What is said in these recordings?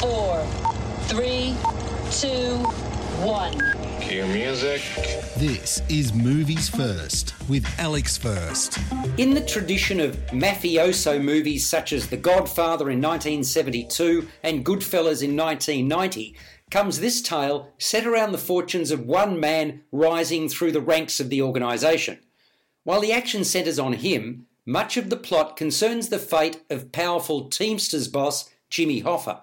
four, three, two, one. Cue music. This is Movies First with Alex First. In the tradition of mafioso movies such as The Godfather in 1972 and Goodfellas in 1990, comes this tale set around the fortunes of one man rising through the ranks of the organisation. While the action centres on him, much of the plot concerns the fate of powerful Teamsters boss Jimmy Hoffa.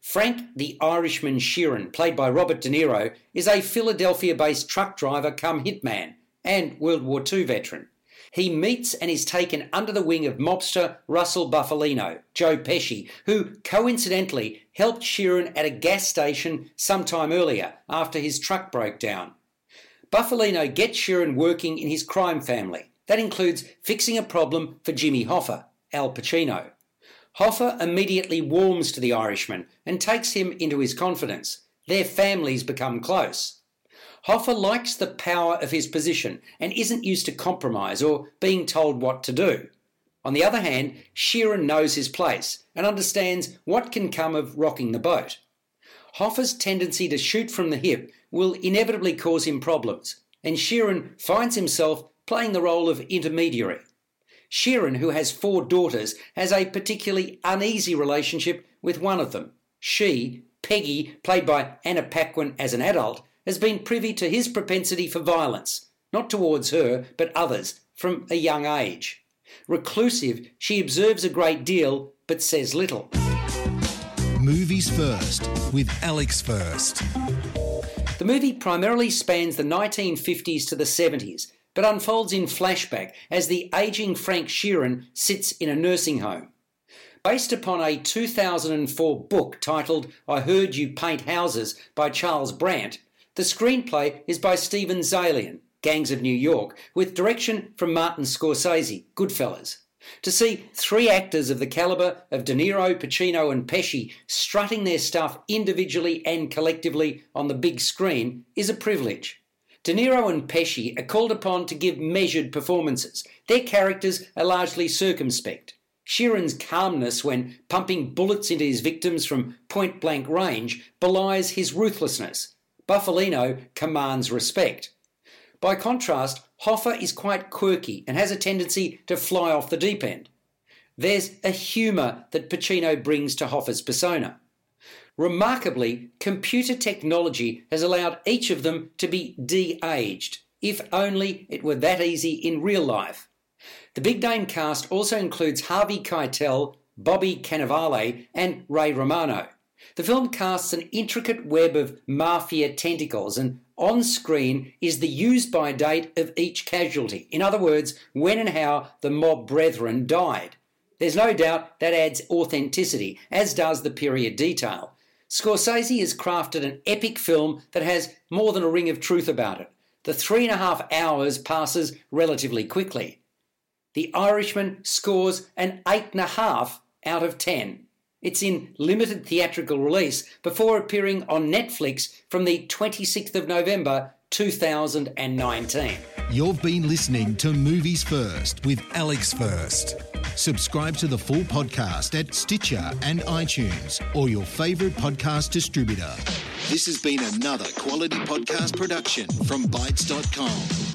Frank the Irishman Sheeran, played by Robert De Niro, is a Philadelphia based truck driver come hitman and World War II veteran. He meets and is taken under the wing of mobster Russell Bufalino, Joe Pesci, who coincidentally helped Sheeran at a gas station sometime earlier after his truck broke down. Bufalino gets Sheeran working in his crime family. That includes fixing a problem for Jimmy Hoffa, Al Pacino. Hoffa immediately warms to the Irishman and takes him into his confidence. Their families become close. Hoffa likes the power of his position and isn't used to compromise or being told what to do. On the other hand, Sheeran knows his place and understands what can come of rocking the boat. Hoffa's tendency to shoot from the hip will inevitably cause him problems, and Sheeran finds himself playing the role of intermediary. Sheeran, who has four daughters, has a particularly uneasy relationship with one of them. She, Peggy, played by Anna Paquin as an adult, has been privy to his propensity for violence, not towards her, but others, from a young age. Reclusive, she observes a great deal, but says little. Movies First with Alex First. The movie primarily spans the 1950s to the 70s, but unfolds in flashback as the aging Frank Sheeran sits in a nursing home. Based upon a 2004 book titled I Heard You Paint Houses by Charles Brandt, the screenplay is by Steven Zaillian, Gangs of New York, with direction from Martin Scorsese, Goodfellas. To see three actors of the calibre of De Niro, Pacino, and Pesci strutting their stuff individually and collectively on the big screen is a privilege. De Niro and Pesci are called upon to give measured performances. Their characters are largely circumspect. Sheeran's calmness when pumping bullets into his victims from point blank range belies his ruthlessness. Bufalino commands respect. By contrast, Hoffa is quite quirky and has a tendency to fly off the deep end. There's a humour that Pacino brings to Hoffa's persona. Remarkably, computer technology has allowed each of them to be de aged, if only it were that easy in real life. The big name cast also includes Harvey Keitel, Bobby Cannavale, and Ray Romano. The film casts an intricate web of mafia tentacles, and on screen is the use by date of each casualty. In other words, when and how the mob brethren died. There's no doubt that adds authenticity, as does the period detail. Scorsese has crafted an epic film that has more than a ring of truth about it. The three and a half hours passes relatively quickly. The Irishman scores an eight and a half out of ten. It's in limited theatrical release before appearing on Netflix from the 26th of November 2019. You've been listening to Movies First with Alex First. Subscribe to the full podcast at Stitcher and iTunes or your favourite podcast distributor. This has been another quality podcast production from Bytes.com.